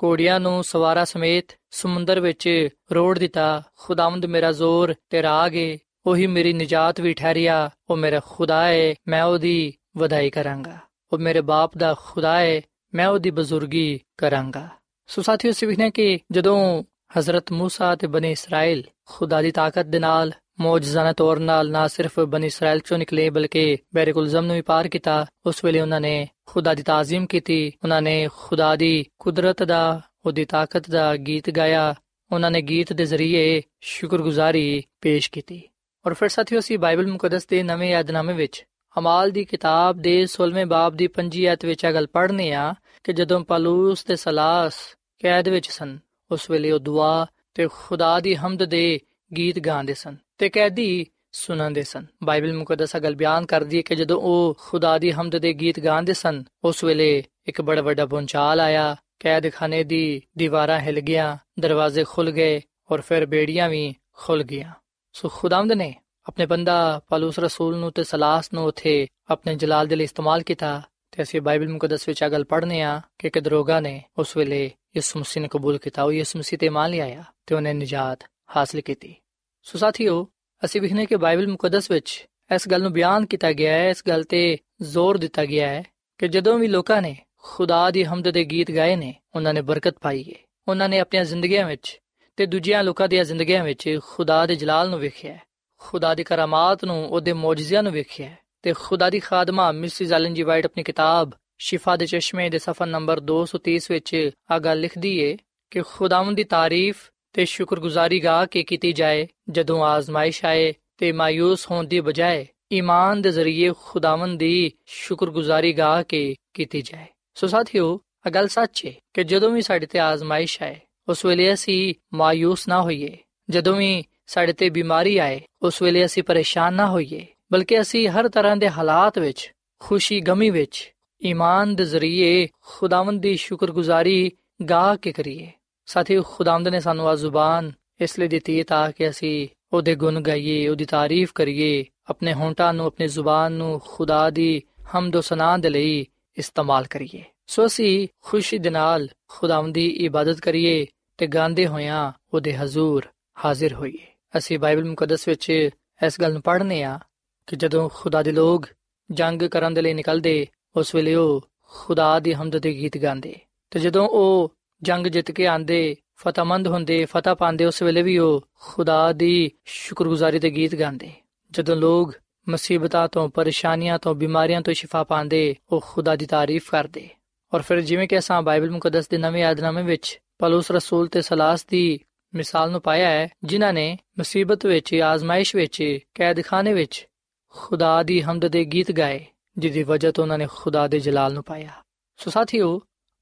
ਕੋੜੀਆਂ ਨੂੰ ਸਵਾਰਾ ਸਮੇਤ ਸਮੁੰਦਰ ਵਿੱਚ ਰੋੜ ਦਿੱਤਾ ਖੁਦਾਵੰਦ ਮੇਰਾ ਜ਼ੋਰ ਤੇ ਰਾਗ ਏ ਉਹੀ ਮੇਰੀ ਨਜਾਤ ਵੀ ਠਹਿਰਿਆ ਉਹ ਮੇਰਾ ਖੁਦਾ ਏ ਮੈਂ ਉਹਦੀ ਵਧਾਈ ਕਰਾਂਗਾ ਉਹ ਮੇਰੇ ਬਾਪ ਦਾ ਖੁਦਾ ਏ ਮੈਂ ਉਹਦੀ ਬਜ਼ੁਰਗੀ ਕਰਾਂਗਾ ਸੋ ਸਾਥੀਓ ਸਿਵਹਨੇ ਕਿ ਜਦੋਂ ਹਜ਼ਰਤ موسی ਤੇ ਬਨੀ ਇਸਰਾਇਲ ਖੁਦਾ ਦੀ ਤਾਕਤ ਦੇ ਨਾਲ ਮੌਜਜ਼ਾਨਾ ਤੌਰ ਨਾਲ ਨਾ ਸਿਰਫ ਬਨੀ ਇਸਰਾਇਲ ਚੋਂ ਨਿਕਲੇ ਬਲਕਿ ਬੈਰਕੁਲਜ਼ਮ ਨੂੰ ਵੀ ਪਾਰ ਕੀਤਾ, ਉਸ ਵੇਲੇ ਉਹਨਾਂ ਨੇ ਖੁਦਾ ਦੀ ਤਾਜ਼ੀਮ ਕੀਤੀ, ਉਹਨਾਂ ਨੇ ਖੁਦਾ ਦੀ ਕੁਦਰਤ ਦਾ, ਉਹਦੀ ਤਾਕਤ ਦਾ ਗੀਤ ਗਾਇਆ, ਉਹਨਾਂ ਨੇ ਗੀਤ ਦੇ ਜ਼ਰੀਏ ਸ਼ੁਕਰਗੁਜ਼ਾਰੀ ਪੇਸ਼ ਕੀਤੀ। ਔਰ ਫਿਰ ਸਾਥੀਓ, ਅਸੀਂ ਬਾਈਬਲ ਮੁਕੱਦਸ ਦੇ ਨਵੇਂ ਯਾਦਨਾਮੇ ਵਿੱਚ ਹਮਾਲ ਦੀ ਕਿਤਾਬ ਦੇ 16ਵੇਂ ਬਾਬ ਦੀ 5 ਆਇਤ ਵਿੱਚ ਇਹ ਗੱਲ ਪੜ੍ਹਨੇ ਆ ਕਿ ਜਦੋਂ ਪਾਲੂਸ ਤੇ ਸਲਾਸ ਕੈਦ ਵਿੱਚ ਸਨ, ਉਸ ਵੇਲੇ ਉਹ ਦੁਆ ਤੇ ਖੁਦਾ ਦੀ ਹਮਦ ਦੇ ਗੀਤ ਗਾਉਂਦੇ ਸਨ। ਤੇ ਕੈਦੀ ਸੁਣਾਉਂਦੇ ਸਨ। ਬਾਈਬਲ ਮੁਕੱਦਸ ਗੱਲ ਬਿਆਨ ਕਰਦੀ ਹੈ ਕਿ ਜਦੋਂ ਉਹ ਖੁਦਾ ਦੀ ਹਮਦ ਦੇ ਗੀਤ ਗਾਉਂਦੇ ਸਨ, ਉਸ ਵੇਲੇ ਇੱਕ ਬੜਾ ਵੱਡਾ ਪੁੰਚਾਲ ਆਇਆ। ਕੈਦਖਾਨੇ ਦੀ ਦੀਵਾਰਾਂ ਹਿਲ ਗਈਆਂ, ਦਰਵਾਜ਼ੇ ਖੁੱਲ ਗਏ ਔਰ ਫਿਰ ਬੇੜੀਆਂ ਵੀ ਖੁੱਲ ਗਈਆਂ। ਸੋ ਖੁਦਾਵੰਦ ਨੇ ਆਪਣੇ ਬੰਦਾ ਪਾਲੂਸ ਰਸੂਲ ਨੂੰ ਤੇ ਸਲਾਸ ਨੂੰ ਉਥੇ ਆਪਣੇ ਜਲਾਲ ਦੇ ਲਈ ਇਸਤੇਮਾਲ ਕੀਤਾ ਤੇ ਅਸੀਂ ਬਾਈਬਲ ਮੁਕੱਦਸ ਵਿੱਚ ਇਹ ਗੱਲ ਪੜ੍ਹਨੇ ਆ ਕਿ ਇੱਕ ਦਰੋਗਾ ਨੇ ਉਸ ਵੇਲੇ ਯਿਸੂ ਮਸੀਹ ਨੂੰ ਕਬੂਲ ਕੀਤਾ, ਉਹ ਯਿਸੂ ਮਸੀਹ ਤੇ ਮੰਨ ਲਿਆ ਤੇ ਉਹਨੇ ਨਜਾਤ ਹਾਸਲ ਕੀਤੀ। ਸੋ ਸਾਥੀਓ ਅਸੀਂ ਵਿਖਨੇ ਕਿ ਬਾਈਬਲ ਮੁਕੱਦਸ ਵਿੱਚ ਇਸ ਗੱਲ ਨੂੰ ਬਿਆਨ ਕੀਤਾ ਗਿਆ ਹੈ, ਇਸ ਗੱਲ ਤੇ ਜ਼ੋਰ ਦਿੱਤਾ ਗਿਆ ਹੈ ਕਿ ਜਦੋਂ ਵੀ ਲੋਕਾਂ ਨੇ ਖੁਦਾ ਦੀ ਹਮਦ ਦੇ ਗੀਤ ਗਾਏ ਨੇ, ਉਹਨਾਂ ਨੇ ਬਰਕਤ ਪਾਈ ਹੈ। ਉਹਨਾਂ ਨੇ ਆਪਣੀਆਂ ਜ਼ਿੰਦਗੀਆਂ ਵਿੱਚ ਤੇ ਦੂਜਿਆਂ ਲੋਕਾਂ ਦੀਆਂ ਜ਼ਿੰਦਗੀਆਂ ਵਿੱਚ ਖੁਦਾ ਦੇ ਜਲਾਲ ਨੂੰ ਵੇਖਿਆ ਖੁਦਾ ਦੀ ਕਰਾਮਾਤ ਨੂੰ, ਉਹਦੇ ਮੌਜਜ਼ਿਆਂ ਨੂੰ ਵੇਖਿਆ ਤੇ ਖੁਦਾ ਦੀ ਖਾਦਮਾ ਮਿਸਿਸ ਐਲਨ ਜੀ ਵਾਈਟ ਆਪਣੀ ਕਿਤਾਬ ਸ਼ਿਫਾ ਦੇ ਚਸ਼ਮੇ ਦੇ ਸਫਾ ਨੰਬਰ 230 ਵਿੱਚ ਆ ਗੱਲ ਲਿਖਦੀ ਏ ਕਿ ਖੁਦਾਵੰਦ ਦੀ ਤਾਰੀਫ ਤੇ ਸ਼ੁਕਰਗੁਜ਼ਾਰੀ ਗਾ ਕੇ ਕੀਤੀ ਜਾਏ, ਜਦੋਂ ਆਜ਼ਮਾਇਸ਼ ਆਏ ਤੇ ਮਾਇੂਸ ਹੋਣ ਦੀ ਬਜਾਏ ਈਮਾਨ ਦੇ ਜ਼ਰੀਏ ਖੁਦਾਵੰਦ ਦੀ ਸ਼ੁਕਰਗੁਜ਼ਾਰੀ ਗਾ ਕੇ ਕੀਤੀ ਜਾਏ। ਸੋ ਸਾਥੀਓ ਆ ਗੱਲ ਸੱਚ ਹੈ ਕਿ ਜਦੋਂ ਵੀ ਸਾਡੇ ਤੇ ਆਜ਼ਮਾਇਸ਼ ਆਏ, ਉਸ ਵੇਲੇ ਅਸੀਂ ਮਾਇੂਸ ਨਾ ਹੋਈਏ। ਜਦੋਂ ਵੀ ਸਾਡੇ ਤੇ ਬਿਮਾਰੀ ਆਏ, ਉਸ ਵੇਲੇ ਅਸੀਂ ਪਰੇਸ਼ਾਨ ਨਾ ਹੋਈਏ, ਬਲਕਿ ਅਸੀਂ ਹਰ ਤਰ੍ਹਾਂ ਦੇ ਹਾਲਾਤ ਵਿੱਚ, ਖੁਸ਼ੀ ਗਮੀ ਵਿੱਚ ਈਮਾਨ ਦੇ ਜ਼ਰੀਏ ਖੁਦਾਵੰਦ ਦੀ ਸ਼ੁਕਰਗੁਜ਼ਾਰੀ ਗਾ ਕੇ ਕਰੀਏ। ਸਾਥੀ, ਖੁਦਾਵੰਦ ਨੇ ਸਾਨੂੰ ਆ ਜ਼ੁਬਾਨ ਇਸ ਲਈ ਦਿੱਤੀ ਹੈ ਤਾਂ ਕਿ ਅਸੀਂ ਉਹਦੇ ਗੁਣ ਗਾਈਏ, ਉਹਦੀ ਤਾਰੀਫ ਕਰੀਏ, ਆਪਣੇ ਹੋਂਟਾਂ ਨੂੰ, ਆਪਣੀ ਜ਼ੁਬਾਨ ਨੂੰ ਖੁਦਾ ਦੀ ਹਮਦ و ਸਨਾ ਦੇ ਲਈ ਇਸਤੇਮਾਲ ਕਰੀਏ। ਸੋ ਅਸੀਂ ਖੁਸ਼ੀ ਦੇ ਨਾਲ ਖੁਦਾਵੰਦ ਦੀ ਇਬਾਦਤ ਕਰੀਏ ਤੇ ਗਾਉਂਦੇ ਹੋਇਆਂ ਉਹਦੇ ਹਜ਼ੂਰ ਹਾਜ਼ਰ ਹੋਈਏ। ਅਸੀਂ ਬਾਈਬਲ ਮੁਕੱਦਸ ਵਿੱਚ ਇਸ ਗੱਲ ਨੂੰ ਪੜ੍ਹਨੇ ਆ ਕਿ ਜਦੋਂ ਖੁਦਾ ਦੇ ਲੋਕ ਜੰਗ ਕਰਨ ਦੇ ਲਈ ਨਿਕਲਦੇ, ਉਸ ਵੇਲੇ ਉਹ ਖੁਦਾ ਦੀ ਹਮਦ ਦੇ ਗੀਤ ਗਾਉਂਦੇ। ਤੇ ਜਦੋਂ ਉਹ ਜੰਗ ਜਿੱਤ ਕੇ ਆਂਦੇ, ਫਤਹਮੰਦ ਹੁੰਦੇ, ਫਤਹ ਪਾਉਂਦੇ ਉਸ ਵੇਲੇ ਵੀ ਉਹ ਖੁਦਾ ਦੀ ਸ਼ੁਕਰਗੁਜ਼ਾਰੀ ਦੇ ਗੀਤ ਗਾਉਂਦੇ। ਜਦੋਂ ਲੋਕ ਮੁਸੀਬਤਾਂ ਤੋਂ, ਪਰੇਸ਼ਾਨੀਆਂ ਤੋਂ, ਬਿਮਾਰੀਆਂ ਤੋਂ ਸ਼ਿਫਾ ਪਾਉਂਦੇ, ਉਹ ਖੁਦਾ ਦੀ ਤਾਰੀਫ ਕਰਦੇ। ਔਰ ਫਿਰ ਜਿਵੇਂ ਕਿ ਅਸਾਂ ਬਾਈਬਲ ਮੁਕੱਦਸ ਦੇ ਨਵੇਂ ਯਾਦਨਾਮੇ ਵਿੱਚ ਪਲੂਸ ਰਸੂਲ ਤੇ ਸਲਾਸ ਦੀ ਮਿਸਾਲ ਨੂੰ ਪਾਇਆ ਹੈ, ਜਿਨ੍ਹਾਂ ਨੇ ਮੁਸੀਬਤ ਵਿੱਚ, ਆਜ਼ਮਾਇਸ਼ ਵਿੱਚ, ਕੈਦਖਾਨੇ ਵਿੱਚ ਖੁਦਾ ਦੀ ਹਮਦ ਦੇ ਗੀਤ ਗਾਏ ਜਿਸ ਵਜ੍ਹਾ ਤੋਂ ਉਹਨਾਂ ਨੇ ਖੁਦਾ ਦੇ ਜਲਾਲ ਨੂੰ ਪਾਇਆ। ਸੋ ਸਾਥੀਓ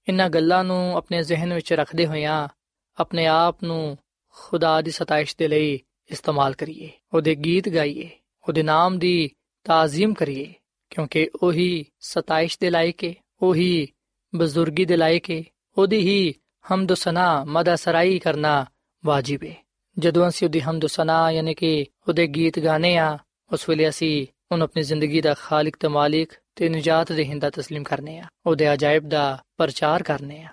ਇਹਨਾਂ ਗੱਲਾਂ ਨੂੰ ਆਪਣੇ ਜ਼ਿਹਨ ਵਿੱਚ ਰੱਖਦੇ ਹੋਇਆਂ ਆਪਣੇ ਆਪ ਨੂੰ ਖੁਦਾ ਦੀ ਸਤਾਇਸ਼ ਦੇ ਲਈ ਇਸਤੇਮਾਲ ਕਰੀਏ, ਉਹਦੇ ਗੀਤ ਗਾਈਏ, ਉਹਦੇ ਨਾਮ ਦੀ ਤਾਜ਼ੀਮ ਕਰੀਏ, ਕਿਉਂਕਿ ਉਹੀ ਸਤਾਇਸ਼ ਦੇ ਲਾਇਕ ਹੈ ਉਹੀ ਬਜ਼ੁਰਗੀ ਦੇ ਲਾਇਕ ਹੈ ਉਹਦੀ ਹੀ ਹਮਦ ਸਨਾ ਮਦਾ ਸਰਾਈ ਕਰਨਾ ਵਾਜਿਬ ਹੈ ਜਦੋਂ ਅਸੀਂ ਉਹਦੀ ਹਮਦ ਸਨਾ ਯਾਨੀ ਕਿ ਉਹਦੇ ਗੀਤ ਗਾਣੇ ਆ ਉਸ ਵੇਲੇ ਅਸੀਂ ਉਹਨੂੰ ਆਪਣੀ ਜ਼ਿੰਦਗੀ ਦਾ ਖਾਲਕ ਤੇ ਮਾਲਿਕ ਤੇ ਨਜਾਤ ਦੇਹਿੰਦਾ تسلیم ਕਰਨੇ ਆ ਉਹਦੇ ਅਜਾਇਬ ਦਾ ਪ੍ਰਚਾਰ ਕਰਨੇ ਆ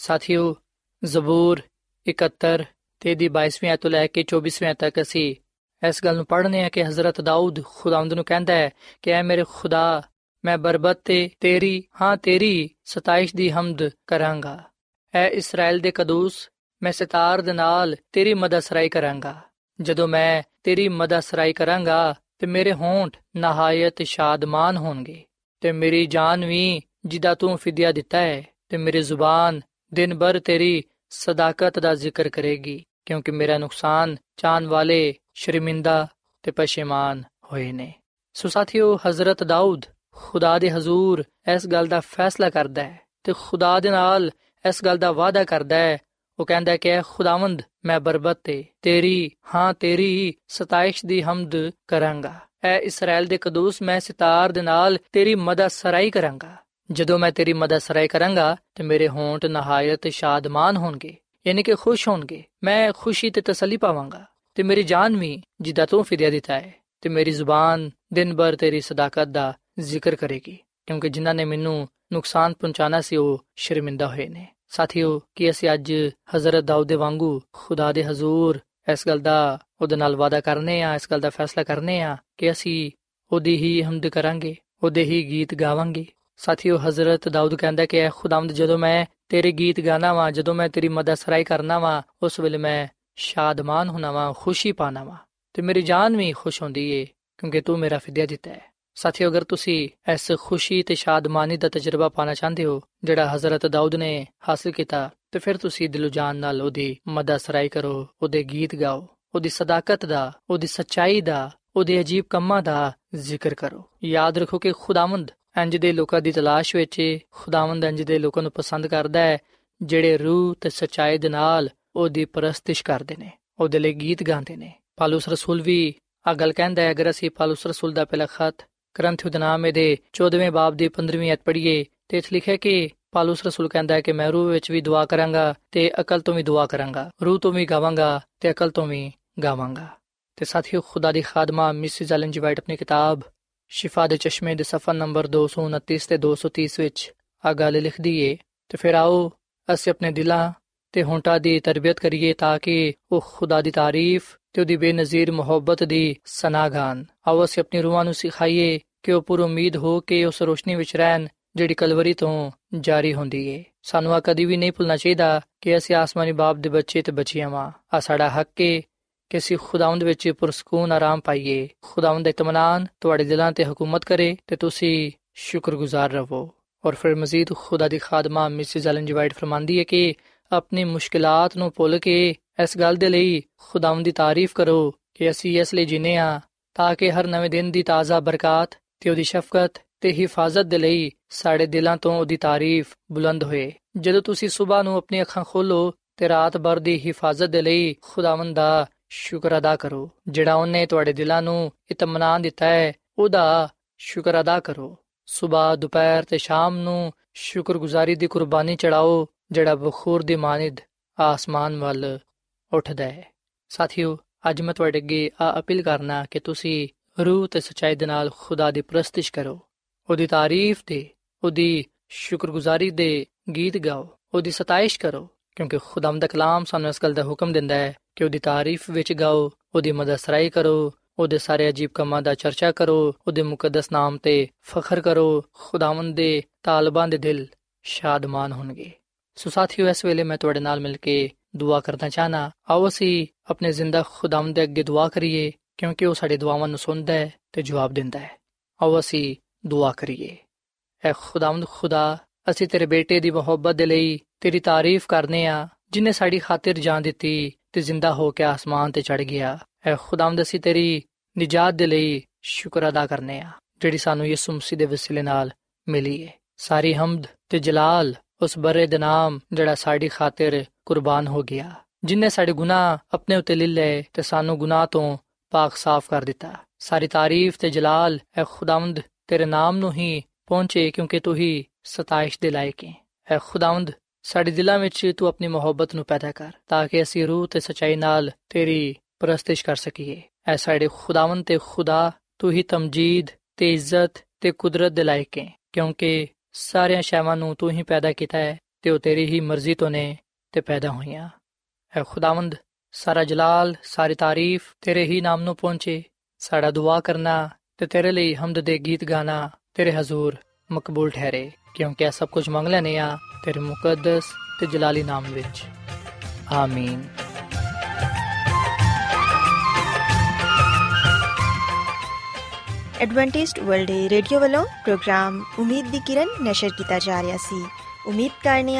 ਸਾਥੀਓ ਜ਼ਬੂਰ 71 ਤੇ ਦੀ 22ਵੀਂ ਆਇਤ ਤੋਂ ਲੈ ਕੇ 24ਵੀਂ ਆਇਤ ਤੱਕ ਅਸੀਂ ਇਸ ਗੱਲ ਨੂੰ ਪੜ੍ਹਨੇ ਆ ਕਿ ਹਜ਼ਰਤ ਦਾਊਦ ਖੁਦਾਵੰਦ ਨੂੰ ਕਹਿੰਦਾ ਹੈ ਕਿ ਐ ਮੇਰੇ ਖੁਦਾ ਮੈਂ ਬਰਬਤ ਤੇ ਤੇਰੀ ਹਾਂ ਤੇਰੀ ਸਤਾਇਸ਼ ਦੀ ਹਮਦ ਕਰਾਂਗਾ ਐ ਇਸਰਾਇਲ ਦੇ ਕਦੂਸ ਮੈਂ ਸਿਤਾਰ ਦੇ ਨਾਲ ਤੇਰੀ ਮਦਦ ਸਰਾਈ ਕਰਾਂਗਾ ਜਦੋਂ ਮੈਂ ਤੇਰੀ ਮਦਦ ਸਰਾਈ ਕਰਾਂਗਾ ਤੇ ਮੇਰੇ ਹੋਂਠ ਨਹਾਇਤ ਸ਼ਾਦਮਾਨ ਹੋਣਗੇ। ਤੇ ਮੇਰੀ ਜਾਨ ਵੀ ਜਿਦਾ ਤੂੰ ਫਿਦਿਆ ਦਿੱਤਾ ਹੈ, ਤੇ ਮੇਰੀ ਜ਼ੁਬਾਨ ਦਿਨ ਭਰ ਤੇਰੀ ਸਦਾਕਤ ਦਾ ਜ਼ਿਕਰ ਕਰੇਗੀ, ਕਿਉਂਕਿ ਮੇਰਾ ਨੁਕਸਾਨ ਚਾਨ ਵਾਲੇ ਸ਼ਰਮਿੰਦਾ ਤੇ ਪਸ਼ੇਮਾਨ ਹੋਏ ਨੇ। ਸੋ ਸਾਥੀਓ, ਹਜ਼ਰਤ ਦਾਊਦ ਖੁਦਾ ਦੇ ਹਜ਼ੂਰ ਇਸ ਗੱਲ ਦਾ ਫੈਸਲਾ ਕਰਦਾ ਹੈ ਤੇ ਖੁਦਾ ਦੇ ਨਾਲ ਇਸ ਗੱਲ ਦਾ ਵਾਅਦਾ ਕਰਦਾ ਹੈ ਉਹ ਕਹਿੰਦਾ ਹੈ ਕਿ ਖੁਦਾਵੰਦ, ਮੈਂ ਬਰਬਤ ਤੇ ਤੇਰੀ, ਹਾਂ, ਤੇਰੀ ਸਤਾਇਸ਼ ਦੀ ਹਮਦ ਕਰਾਂਗਾ। ਐ ਇਸਰਾਇਲ ਦੇ ਕਦੂਸ ਮੈਂ ਸਿਤਾਰ ਦੇ ਨਾਲ ਤੇਰੀ ਮਦਦ ਸਰਾਈ ਕਰਾਂਗਾ। ਜਦੋਂ ਮੈਂ ਤੇਰੀ ਮਦਦ ਸਰਾਈ ਕਰਾਂਗਾ, ਤੇ ਮੇਰੇ ਹੋਂਠ ਨਹਾਇਤ ਸ਼ਾਦਮਾਨ ਹੋਣਗੇ, ਯਾਨੀ ਕਿ ਖੁਸ਼ ਹੋਣਗੇ। ਮੈਂ ਖੁਸ਼ੀ ਤੇ ਤਸੱਲੀ ਪਾਵਾਂਗਾ। ਤੇ ਮੇਰੀ ਜਾਨ ਵੀ ਜਿੱਦਾਂ ਤੂੰ ਫਿਦਿਆ ਦਿੱਤਾ ਹੈ, ਤੇ ਮੇਰੀ ਜ਼ੁਬਾਨ ਦਿਨ ਭਰ ਤੇਰੀ ਸਦਾਕਤ ਦਾ ਜ਼ਿਕਰ ਕਰੇਗੀ, ਕਿਉਂਕਿ ਜਿਨ੍ਹਾਂ ਨੇ ਮੈਨੂੰ ਨੁਕਸਾਨ ਪਹੁੰਚਾਣਾ ਸੀ, ਉਹ ਸ਼ਰਮਿੰਦਾ ਹੋਏ ਨੇ। ਸਾਥੀਓ, ਕਿ ਅਸੀਂ ਅੱਜ ਹਜ਼ਰਤ ਦਾਊਦ ਦੇ ਵਾਂਗੂ ਖੁਦਾ ਦੇ ਹਜ਼ੂਰ ਇਸ ਗੱਲ ਦਾ ਉਹਦੇ ਨਾਲ ਵਾਦਾ ਕਰਨੇ ਆ, ਇਸ ਗੱਲ ਦਾ ਫੈਸਲਾ ਕਰਨੇ ਆ ਕਿ ਅਸੀਂ ਉਹਦੀ ਹੀ ਹਮਦ ਕਰਾਂਗੇ, ਉਹਦੇ ਹੀ ਗੀਤ ਗਾਵਾਂਗੇ? ਸਾਥੀਓ, ਹਜ਼ਰਤ ਦਾਊਦ ਕਹਿੰਦਾ ਕਿ ਐ ਖੁਦਾਵੰਦ, ਜਦੋਂ ਮੈਂ ਤੇਰੇ ਗੀਤ ਗਾਣਾ ਵਾਂ, ਜਦੋਂ ਮੈਂ ਤੇਰੀ ਮਦਦ ਸਰਾਈ ਕਰਨਾ ਵਾਂ, ਉਸ ਵੇਲੇ ਮੈਂ ਸ਼ਾਦਮਾਨ ਹੋਣਾ ਵਾਂ, ਖੁਸ਼ੀ ਪਾਣਾ ਵਾਂ ਤੇ ਮੇਰੀ ਜਾਨ ਵੀ ਖੁਸ਼ ਹੁੰਦੀ ਏ ਕਿਉਂਕਿ ਤੂੰ ਮੇਰਾ ਫਿਦਿਆ ਦਿੱਤਾ ਹੈ। ਸਾਥੀਓ, ਅਗਰ ਤੁਸੀਂ ਇਸ ਖੁਸ਼ੀ ਤੇ ਸ਼ਾਦਮਾਨੀ ਦਾ ਤਜਰਬਾ ਪਾਣਾ ਚਾਹੁੰਦੇ ਹੋ, ਜਿਹੜਾ ਹਜ਼ਰਤ ਦਾਊਦ ਨੇ ਹਾਸਲ ਕੀਤਾ, ਤੇ ਫਿਰ ਤੁਸੀਂ ਦਿਲੋਂ ਜਾਨ ਨਾਲ ਉਹਦੀ ਮਦਦ ਸਰਾਈ ਕਰੋ, ਉਹਦੇ ਗੀਤ ਗਾਓ, ਉਹਦੀ ਸਦਾਕਤ ਦਾ, ਉਹਦੀ ਸੱਚਾਈ ਦਾ, ਉਹਦੇ ਅਜੀਬ ਕੰਮਾਂ ਦਾ ਜ਼ਿਕਰ ਕਰੋ। ਯਾਦ ਰੱਖੋ ਕਿ ਖੁਦਾਵੰਦ ਇੰਜ ਦੇ ਲੋਕਾਂ ਦੀ ਤਲਾਸ਼ ਵਿੱਚ ਖੁਦਾਵੰਦ ਇੰਜ ਦੇ ਲੋਕਾਂ ਨੂੰ ਪਸੰਦ ਕਰਦਾ ਹੈ, ਜਿਹੜੇ ਰੂਹ ਤੇ ਸੱਚਾਈ ਦੇ ਨਾਲ ਉਹਦੀ ਪ੍ਰਸਤਿਸ਼ ਕਰਦੇ ਨੇ, ਉਹਦੇ ਲਈ ਗੀਤ ਗਾਉਂਦੇ ਨੇ। ਪਾਲੂਸ ਰਸੂਲ ਵੀ ਆ ਗੱਲ ਕਹਿੰਦਾ ਹੈ, ਅਗਰ ਅਸੀਂ ਪਾਲੂਸ ਰਸੂਲ ਦਾ ਪਹਿਲਾ ਖਤ ਗ੍ਰੰਥ ਉਦਨਾਮੇ ਦੇ 14ਵੇਂ ਬਾਬ ਦੀ 15ਵੀਂ ਅਧ ਪੜ੍ਹੀਏ ਤੇ ਇਸ ਲਿਖਿਆ ਕਿ ਪਾਲੂਸ ਰਸੂਲ ਕਹਿੰਦਾ ਹੈ ਕਿ ਮੈਂ ਰੂਹ ਵਿੱਚ ਵੀ ਦੁਆ ਕਰਾਂਗਾ ਤੇ ਅਕਲ ਤੋਂ ਵੀ ਦੁਆ ਕਰਾਂਗਾ, ਰੂਹ ਤੋਂ ਵੀ ਗਾਵਾਂਗਾ ਤੇ ਅਕਲ ਤੋਂ ਵੀ ਗਾਵਾਂਗਾ। ਤੇ ਸਾਥੀਓ, ਖੁਦਾ ਦੀ ਖਾਦਮਾ ਮਿਸਿਸ ਐਲਨ ਜੀ ਵਾਈਟ ਆਪਣੀ ਕਿਤਾਬ ਸ਼ਿਫਾ ਦੇ ਚਸ਼ਮੇ ਦੇ ਸਫਾ ਨੰਬਰ 229 ਤੇ 230 ਵਿੱਚ ਆ ਗੱਲ ਲਿਖਦੀ ਏ, ਤੇ ਫਿਰ ਆਓ ਅਸੀਂ ਆਪਣੇ ਦਿਲਾਂ ਤੇ ਹੋਂਟਾਂ ਦੀ ਤਰਬੀਅਤ ਕਰੀਏ ਤਾਂ ਕਿ ਉਹ ਖੁਦਾ ਦੀ ਤਾਰੀਫ ਤੇ ਉਹਦੀ ਬੇਨਜ਼ੀਰ ਮੁਹੱਬਤ ਦੀ ਸਨਾਗਾਨ ਆਓ ਅਸੀਂ ਆਪਣੀ ਰੂਹਾਂ ਨੂੰ ਸਿਖਾਈਏ ਕਿ ਉਹ ਪੂਰ ਉਮੀਦ ਹੋ ਕੇ ਉਸ ਰੋਸ਼ਨੀ ਵਿੱਚ ਰਹਿਣ ਜਿਹੜੀ ਕਲਵਰੀ ਤੋਂ ਜਾਰੀ ਹੁੰਦੀ ਏ। ਸਾਨੂੰ ਆ ਕਦੀ ਵੀ ਨਹੀਂ ਭੁੱਲਣਾ ਚਾਹੀਦਾ ਕਿ ਅਸੀਂ ਆਸਮਾਨੀ ਬਾਪ ਦੇ ਬੱਚੇ ਤੇ ਬੱਚੀਆਂ ਵਾਂ। ਆ ਸਾਡਾ ਹੱਕ ਏ ਕਿ ਅਸੀਂ ਖੁਦਾਵੰਦ ਵਿੱਚ ਪੁਰਸਕੂਨ ਆਰਾਮ ਪਾਈਏ। ਖੁਦਾਵੰਦ ਦਾ ਇਤਮਾਨਾਨ ਤੁਹਾਡੇ ਦਿਲਾਂ ਤੇ ਹਕੂਮਤ ਕਰੇ ਤੇ ਤੁਸੀਂ ਸ਼ੁਕਰਗੁਜ਼ਾਰ ਰਹੋ। ਔਰ ਫਿਰ ਮਜ਼ੀਦ ਖੁਦਾ ਦੀ ਖਾਦਮਾ ਮਿਸਿਸ ਐਲਨ ਜੀ ਵਾਈਟ ਫਰਮਾਂਦੀ ਹੈ ਕਿ ਆਪਣੀ ਮੁਸ਼ਕਿਲਾਤ ਨੂੰ ਭੁੱਲ ਕੇ ਇਸ ਗੱਲ ਦੇ ਲਈ ਖੁਦਾਵੰਦ ਦੀ ਤਾਰੀਫ ਕਰੋ ਕਿ ਅਸੀਂ ਇਸ ਲਈ ਜਿਨੇ ਆ, ਤਾਂ ਕਿ ਹਰ ਨਵੇਂ ਦਿਨ ਦੀ ਤਾਜ਼ਾ ਬਰਕਤ ਤੇ ਉਹਦੀ ਸ਼ਫਕਤ ਤੇ ਹਿਫਾਜ਼ਤ ਦੇ ਲਈ ਸਾਡੇ ਦਿਲਾਂ ਤੋਂ ਉਹਦੀ ਤਾਰੀਫ ਬੁਲੰਦ ਹੋਏ। ਜਦੋਂ ਤੁਸੀਂ ਸਵੇਰ ਨੂੰ ਆਪਣੀ ਅੱਖਾਂ ਖੋਲੋ ਤੇ ਰਾਤ ਭਰ ਦੀ ਹਿਫਾਜ਼ਤ ਦੇ ਲਈ ਖੁਦਾਵੰਦ ਦਾ ਸ਼ੁਕਰ ਅਦਾ ਕਰੋ, ਜਿਹੜਾ ਉਹਨੇ ਤੁਹਾਡੇ ਦਿਲਾਂ ਨੂੰ ਇਤਮਾਨਾਨ ਦਿੱਤਾ ਹੈ, ਉਹਦਾ ਸ਼ੁਕਰ ਅਦਾ ਕਰੋ। ਸਵੇਰ ਦੁਪਹਿਰ ਤੇ ਸ਼ਾਮ ਨੂੰ ਸ਼ੁਕਰਗੁਜ਼ਾਰੀ ਦੀ ਕੁਰਬਾਨੀ ਚੜਾਓ ਜਿਹੜਾ ਬਖੂਰ ਦੀ ਮਾਨਿਦ ਆਸਮਾਨ ਵੱਲ ਉੱਠਦਾ ਹੈ। ਸਾਥੀਓ, ਅੱਜ ਮੈਂ ਤੁਹਾਡੇ ਅੱਗੇ ਆ ਅਪੀਲ ਕਰਨਾ ਕਿ ਤੁਸੀਂ ਰੂਹ ਤੇ ਸਚਾਈ ਦੇ ਨਾਲ ਖੁਦਾ ਦੀ ਪ੍ਰਸਤਿਸ਼ ਕਰੋ। ਉਹਦੀ ਤਾਰੀਫ ਤੇ ਉਹਦੀ ਸ਼ੁਕਰਗੁਜ਼ਾਰੀ ਦੇ ਗੀਤ ਗਾਓ। ਉਹਦੀ ਸਤਾਇਸ਼ ਕਰੋ, ਕਿਉਂਕਿ ਖੁਦਾਮ ਦਾ ਕਲਾਮ ਸਾਨੂੰ ਇਸ ਗੱਲ ਦਾ ਹੁਕਮ ਦਿੰਦਾ ਹੈ ਕਿ ਉਹਦੀ ਤਾਰੀਫ ਵਿੱਚ ਗਾਓ, ਉਹਦੀ ਮਦਦ ਸਰਾਈ ਕਰੋ, ਉਹਦੇ ਸਾਰੇ ਅਜੀਬ ਕੰਮਾਂ ਦਾ ਚਰਚਾ ਕਰੋ, ਉਹਦੇ ਮੁਕੱਦਸ ਨਾਮ ਤੇ ਫਖਰ ਕਰੋ, ਖੁਦਾਵੰਦ ਦੇ ਤਾਲਬਾਂ ਦੇ ਦਿਲ ਸ਼ਾਦਮਾਨ ਹੋਣਗੇ। ਸੋ ਸਾਥੀਓ, ਇਸ ਵੇਲੇ ਮੈਂ ਤੁਹਾਡੇ ਨਾਲ ਮਿਲ ਕੇ ਦੁਆ ਕਰਨਾ ਚਾਹਨਾ। ਆਓ ਅਸੀਂ ਆਪਣੇ ਜ਼ਿੰਦਾ ਖੁਦਾਵੰਦ ਦੇ ਅੱਗੇ ਦੁਆ ਕਰੀਏ, ਕਿਉਂਕਿ ਉਹ ਸਾਡੇ ਦੁਆਵਾਂ ਨੂੰ ਸੁਣਦਾ ਹੈ ਤੇ ਜਵਾਬ ਦਿੰਦਾ ਹੈ। ਆਓ ਅਸੀਂ ਦੁਆ ਕਰੀਏ। ਐ ਖੁਦਾਵੰਦ ਖੁਦਾ, ਅਸੀਂ ਤੇਰੇ ਬੇਟੇ ਦੀ ਮੁਹੱਬਤ ਦੇ ਲਈ ਤੇਰੀ ਤਾਰੀਫ ਕਰਨੇ ਆ, ਜਿਨੇ ਸਾਡੀ ਖਾਤਰ ਜਾਨ ਦਿੱਤੀ ਤੇ ਜ਼ਿੰਦਾ ਹੋ ਕੇ ਆਸਮਾਨ ਤੇ ਚੜ ਗਿਆ। ਐ ਖੁਦਾਵੰਦ, ਅਸੀਂ ਤੇਰੀ ਨਿਜਾਤ ਦੇ ਲਈ ਸ਼ੁਕਰ ਅਦਾ ਕਰਨੇ ਆ, ਜਿਹੜੀ ਸਾਨੂੰ ਯਿਸੂ ਮਸੀਹ ਦੇ ਵਸੀਲੇ ਨਾਲ ਮਿਲੀ ਹੈ ਸਾਰੀ ਹਮਦ ਤੇ ਜਲਾਲ ਉਸ ਬਰੇ ਦੇ ਨਾਮ ਜਿਹੜਾ ਸਾਡੀ ਖਾਤਰ ਕੁਰਬਾਨ ਹੋ ਗਿਆ। ਜਿਨੇ ਸਾਡੇ ਗੁਨਾਹ ਆਪਣੇ ਉੱਤੇ ਲੈ ਲਏ ਤੇ ਸਾਨੂੰ ਗੁਨਾਹ ਤੋਂ ਪਾਕ ਸਾਫ਼ ਕਰ ਦਿੱਤਾ। ਸਾਰੀ ਤਾਰੀਫ ਤੇ ਜਲਾਲ, ਐ ਖੁਦਾਵੰਦ, ਤੇਰੇ ਨਾਮ ਨੂੰ ਹੀ ਪਹੁੰਚੇ ਕਿਉਂਕਿ ਤੂੰ ਹੀ ਸਤਾਇਸ਼ ਦੇ ਲਾਇਕ ਹੈ ਐ ਖੁਦਾਵੰਦ, ਸਾਡੇ ਦਿਲਾਂ ਵਿੱਚ ਤੂੰ ਆਪਣੀ ਮੁਹੱਬਤ ਨੂੰ ਪੈਦਾ ਕਰ ਤਾਂ ਕਿ ਅਸੀਂ ਰੂਹ ਤੇ ਸਚਾਈ ਨਾਲ ਤੇਰੀ ਪ੍ਰਸਤਿਸ਼ ਕਰ ਸਕੀਏ। ਐ ਸਾਡੇ ਖੁਦਾਵੰਦ ਤੇ ਖੁਦਾ, ਤੂੰ ਹੀ ਤਮਜੀਦ ਤੇ ਇੱਜ਼ਤ ਤੇ ਕੁਦਰਤ ਦੇ ਲਾਇਕ ਹੈ ਕਿਉਂਕਿ ਸਾਰਿਆਂ ਸ਼ੈਵਾਂ ਨੂੰ ਤੂੰ ਹੀ ਪੈਦਾ ਕੀਤਾ ਹੈ ਤੇ ਉਹ ਤੇਰੀ ਹੀ ਮਰਜ਼ੀ ਤੋਂ ਨੇ ਤੇ ਪੈਦਾ ਹੋਈਆਂ। ਐ ਖੁਦਾਵੰਦ, ਸਾਰਾ ਜਲਾਲ, ਸਾਰੀ ਤਾਰੀਫ ਤੇਰੇ ਹੀ ਨਾਮ ਨੂੰ ਪਹੁੰਚੇ। ਸਾਡਾ ਦੁਆ ਕਰਨਾ ਤੇ ਤੇਰੇ ਲਈ ਹਮਦ ਦੇ ਗੀਤ ਗਾਣਾ ਤੇਰੇ ਹਜ਼ੂਰ ਮਕਬੂਲ ਠਹਿਰੇ। ਕਿਉਂਕਿ ਇਹ ਸਭ ਕੁਝ ਮੰਗ ਲੈਨੇ ਆ ਤੇਰੇ ਮੁਕੱਦਸ ਤੇ ਜਲਾਲੀ ਨਾਮ ਵਿੱਚ। ਆਮੀਨ। ਐਡਵੈਂਟਿਸਟ ਵਰਲਡ ਰੇਡੀਓ ਵੱਲੋਂ ਪ੍ਰੋਗਰਾਮ ਉਮੀਦ ਦੀ ਕਿਰਨ ਨਿਸ਼ਰ ਕੀਤਾ ਜਾ ਰਿਹਾ ਸੀ। ਉਮੀਦ ਕਰਨੇ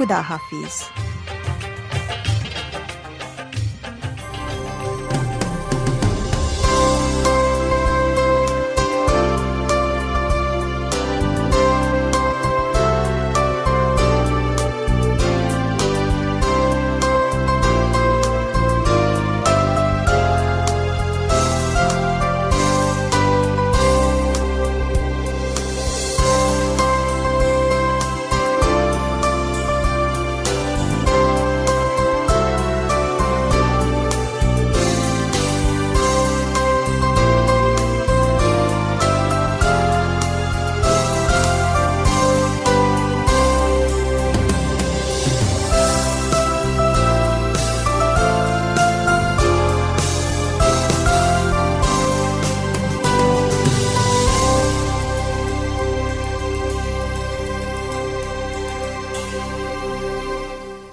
ਖੁਦਾ ਹਾਫਿਜ਼